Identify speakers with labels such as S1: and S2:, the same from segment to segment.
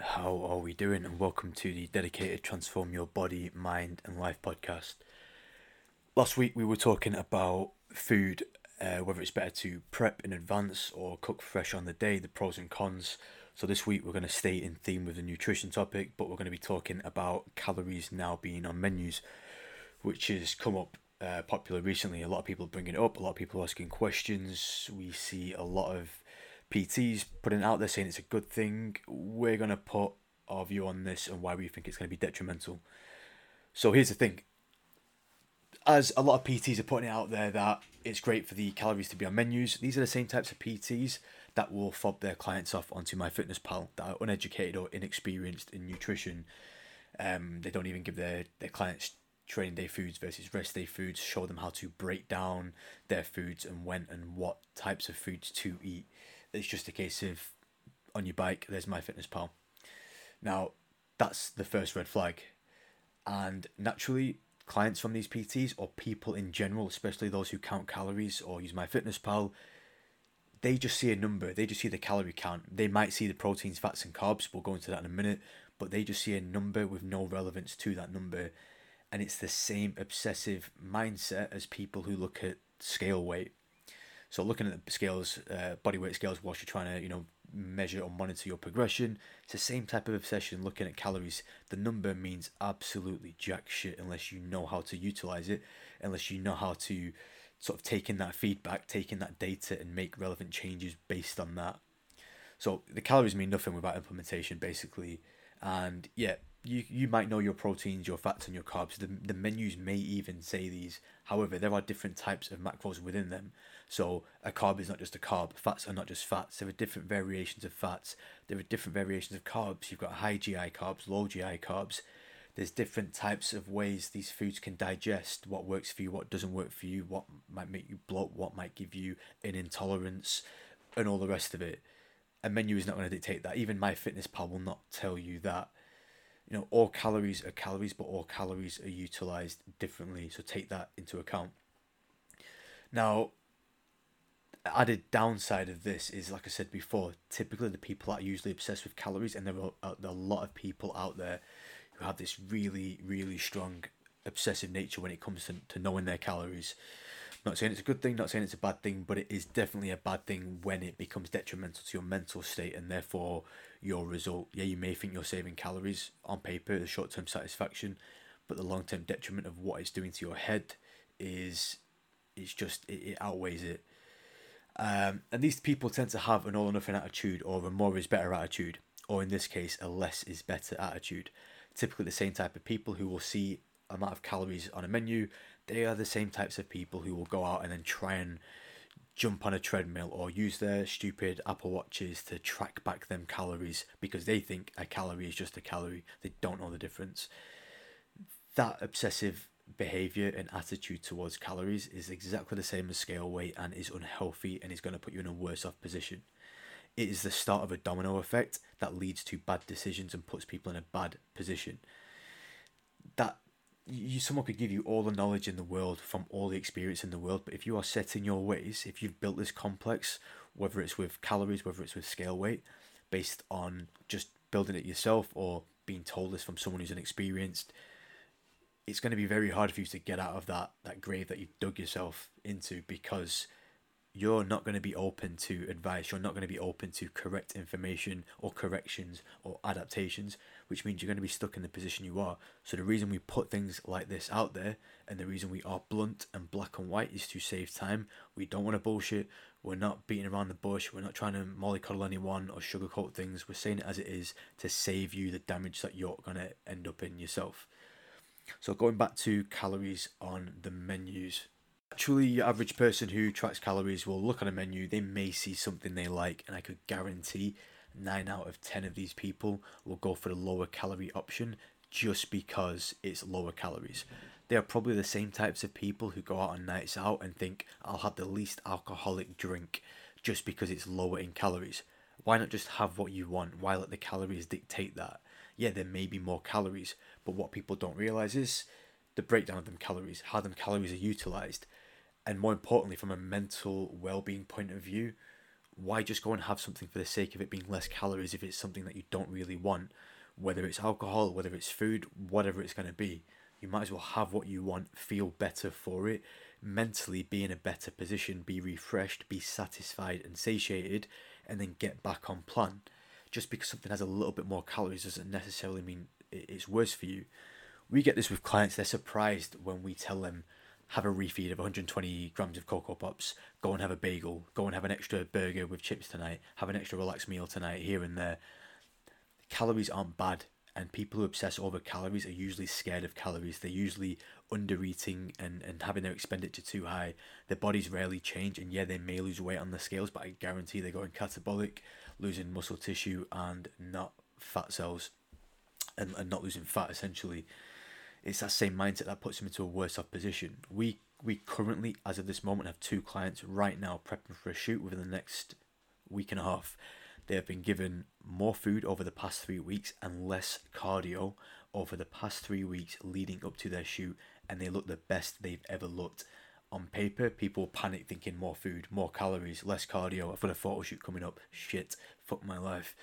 S1: How are we doing? And welcome to the dedicated Transform Your Body, Mind, and Life podcast. Last week we were talking about food, uh, whether it's better to prep in advance or cook fresh on the day, the pros and cons. So this week we're going to stay in theme with the nutrition topic, but we're going to be talking about calories now being on menus, which has come up uh, popular recently. A lot of people bringing it up, a lot of people asking questions. We see a lot of PTs putting out there saying it's a good thing. We're going to put our view on this and why we think it's going to be detrimental. So here's the thing. As a lot of PTs are putting it out there that it's great for the calories to be on menus, these are the same types of PTs that will fob their clients off onto MyFitnessPal that are uneducated or inexperienced in nutrition. Um, they don't even give their, their clients training day foods versus rest day foods, show them how to break down their foods and when and what types of foods to eat. It's just a case of on your bike, there's MyFitnessPal. Now, that's the first red flag. And naturally, clients from these PTs or people in general, especially those who count calories or use MyFitnessPal, they just see a number. They just see the calorie count. They might see the proteins, fats, and carbs. We'll go into that in a minute. But they just see a number with no relevance to that number. And it's the same obsessive mindset as people who look at scale weight so looking at the scales, uh, body weight scales, whilst you're trying to, you know, measure or monitor your progression, it's the same type of obsession looking at calories. The number means absolutely jack shit unless you know how to utilize it, unless you know how to sort of take in that feedback, take in that data and make relevant changes based on that. So the calories mean nothing without implementation, basically. And yeah, you you might know your proteins, your fats, and your carbs. The the menus may even say these. However, there are different types of macros within them. So a carb is not just a carb. Fats are not just fats. There are different variations of fats. There are different variations of carbs. You've got high GI carbs, low GI carbs. There's different types of ways these foods can digest. What works for you, what doesn't work for you, what might make you bloat, what might give you an intolerance, and all the rest of it. A menu is not going to dictate that. Even MyFitnessPal will not tell you that you know all calories are calories but all calories are utilized differently. So take that into account. Now added downside of this is like i said before typically the people are usually obsessed with calories and there are, uh, there are a lot of people out there who have this really really strong obsessive nature when it comes to, to knowing their calories not saying it's a good thing, not saying it's a bad thing, but it is definitely a bad thing when it becomes detrimental to your mental state and therefore your result. Yeah, you may think you're saving calories on paper, the short term satisfaction, but the long term detriment of what it's doing to your head is it's just it, it outweighs it. Um, and these people tend to have an all or nothing attitude or a more is better attitude, or in this case, a less is better attitude. Typically, the same type of people who will see amount of calories on a menu, they are the same types of people who will go out and then try and jump on a treadmill or use their stupid Apple Watches to track back them calories because they think a calorie is just a calorie. They don't know the difference. That obsessive behavior and attitude towards calories is exactly the same as scale weight and is unhealthy and is going to put you in a worse off position. It is the start of a domino effect that leads to bad decisions and puts people in a bad position. That you someone could give you all the knowledge in the world from all the experience in the world but if you are set in your ways if you've built this complex whether it's with calories whether it's with scale weight based on just building it yourself or being told this from someone who's inexperienced it's going to be very hard for you to get out of that that grave that you've dug yourself into because you're not going to be open to advice you're not going to be open to correct information or corrections or adaptations which means you're going to be stuck in the position you are. So the reason we put things like this out there and the reason we are blunt and black and white is to save time. We don't want to bullshit. We're not beating around the bush. We're not trying to mollycoddle anyone or sugarcoat things. We're saying it as it is to save you the damage that you're going to end up in yourself. So going back to calories on the menus. Actually, your average person who tracks calories will look on a menu, they may see something they like, and I could guarantee 9 out of 10 of these people will go for the lower calorie option just because it's lower calories. They are probably the same types of people who go out on nights out and think, I'll have the least alcoholic drink just because it's lower in calories. Why not just have what you want? Why let the calories dictate that? Yeah, there may be more calories, but what people don't realize is the breakdown of them calories, how them calories are utilized, and more importantly, from a mental well being point of view, why just go and have something for the sake of it being less calories if it's something that you don't really want? Whether it's alcohol, whether it's food, whatever it's going to be, you might as well have what you want, feel better for it, mentally be in a better position, be refreshed, be satisfied and satiated, and then get back on plan. Just because something has a little bit more calories doesn't necessarily mean it's worse for you. We get this with clients, they're surprised when we tell them have a refeed of 120 grams of Coco Pops, go and have a bagel, go and have an extra burger with chips tonight, have an extra relaxed meal tonight, here and there. Calories aren't bad, and people who obsess over calories are usually scared of calories. They're usually under eating and, and having their expenditure too high. Their bodies rarely change, and yeah, they may lose weight on the scales, but I guarantee they're going catabolic, losing muscle tissue and not fat cells, and, and not losing fat essentially it's that same mindset that puts them into a worse off position. We we currently, as of this moment, have two clients right now prepping for a shoot within the next week and a half. They have been given more food over the past three weeks and less cardio over the past three weeks leading up to their shoot, and they look the best they've ever looked. On paper, people panic thinking more food, more calories, less cardio. I've got a photo shoot coming up. Shit, fuck my life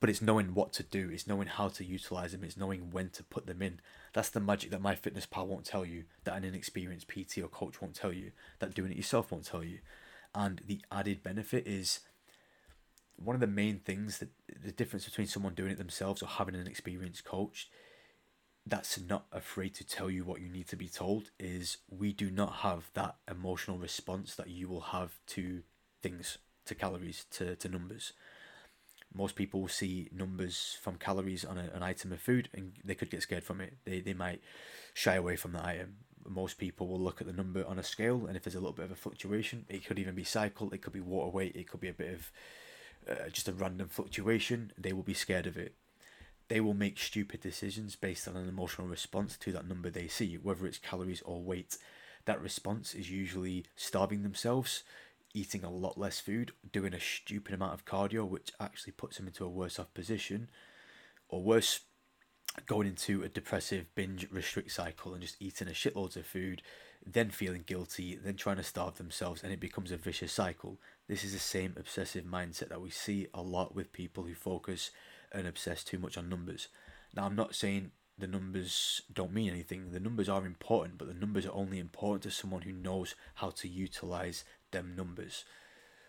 S1: but it's knowing what to do it's knowing how to utilize them it's knowing when to put them in. That's the magic that MyFitnessPal won't tell you that an inexperienced pt or coach won't tell you that doing it yourself won't tell you. And the added benefit is one of the main things that the difference between someone doing it themselves or having an experienced coach that's not afraid to tell you what you need to be told is we do not have that emotional response that you will have to things to calories to, to numbers most people see numbers from calories on a, an item of food and they could get scared from it. They, they might shy away from the item. Most people will look at the number on a scale, and if there's a little bit of a fluctuation, it could even be cycle, it could be water weight, it could be a bit of uh, just a random fluctuation. They will be scared of it. They will make stupid decisions based on an emotional response to that number they see, whether it's calories or weight. That response is usually starving themselves, eating a lot less food, doing a stupid amount of cardio, which actually puts him into a worse off position, or worse, going into a depressive binge restrict cycle and just eating a shitloads of food, then feeling guilty, then trying to starve themselves, and it becomes a vicious cycle. This is the same obsessive mindset that we see a lot with people who focus and obsess too much on numbers. Now, I'm not saying the numbers don't mean anything. The numbers are important, but the numbers are only important to someone who knows how to utilize them numbers.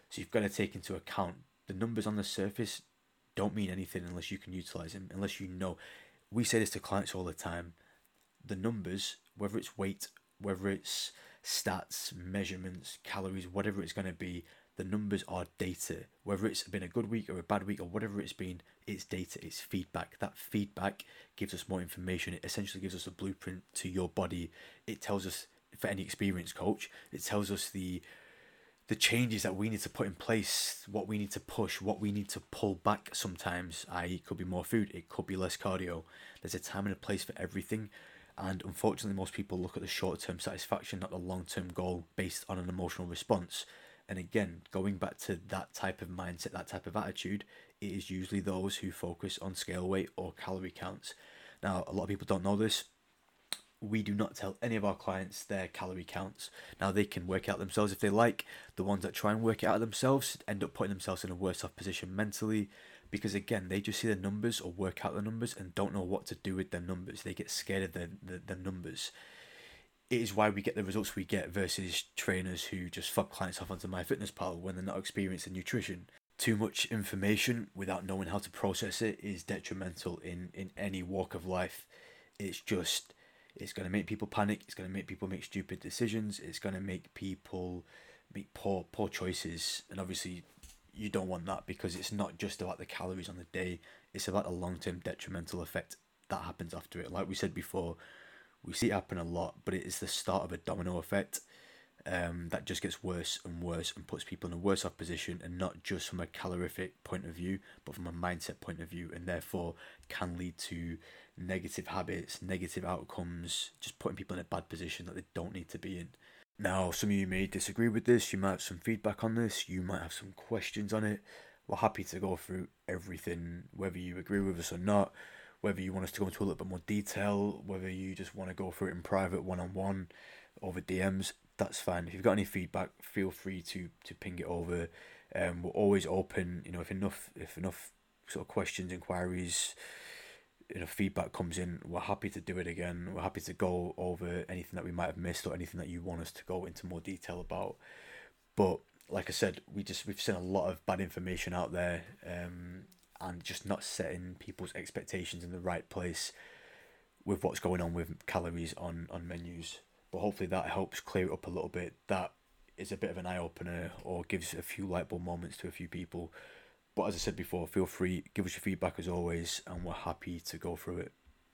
S1: So you've got to take into account the numbers on the surface don't mean anything unless you can utilize them, unless you know. We say this to clients all the time. The numbers, whether it's weight, whether it's stats, measurements, calories, whatever it's going to be, the numbers are data. Whether it's been a good week or a bad week or whatever it's been, it's data, it's feedback. That feedback gives us more information. It essentially gives us a blueprint to your body. It tells us, for any experienced coach, it tells us the the changes that we need to put in place, what we need to push, what we need to pull back sometimes, i.e., could be more food, it could be less cardio. There's a time and a place for everything. And unfortunately, most people look at the short term satisfaction, not the long term goal based on an emotional response. And again, going back to that type of mindset, that type of attitude, it is usually those who focus on scale weight or calorie counts. Now, a lot of people don't know this we do not tell any of our clients their calorie counts. Now they can work out themselves if they like. The ones that try and work it out themselves end up putting themselves in a worse off position mentally because again they just see the numbers or work out the numbers and don't know what to do with their numbers. They get scared of their, their numbers. It is why we get the results we get versus trainers who just fuck clients off onto my fitness MyFitnessPal when they're not experienced in nutrition. Too much information without knowing how to process it is detrimental in, in any walk of life. It's just it's going to make people panic. It's going to make people make stupid decisions. It's going to make people make poor poor choices. And obviously, you don't want that because it's not just about the calories on the day. It's about the long term detrimental effect that happens after it. Like we said before, we see it happen a lot, but it is the start of a domino effect um, that just gets worse and worse and puts people in a worse off position, and not just from a calorific point of view, but from a mindset point of view, and therefore can lead to negative habits, negative outcomes, just putting people in a bad position that they don't need to be in. Now, some of you may disagree with this, you might have some feedback on this, you might have some questions on it. We're happy to go through everything, whether you agree with us or not, whether you want us to go into a little bit more detail, whether you just want to go through it in private, one on one, over DMs, that's fine. If you've got any feedback, feel free to, to ping it over Um, we're always open. You know, if enough if enough sort of questions, inquiries, you know, feedback comes in, we're happy to do it again. We're happy to go over anything that we might have missed or anything that you want us to go into more detail about. But like I said, we just we've seen a lot of bad information out there, um, and just not setting people's expectations in the right place with what's going on with calories on on menus. But hopefully that helps clear it up a little bit. That is a bit of an eye opener or gives a few light bulb moments to a few people. But as I said before, feel free, give us your feedback as always, and we're happy to go through it.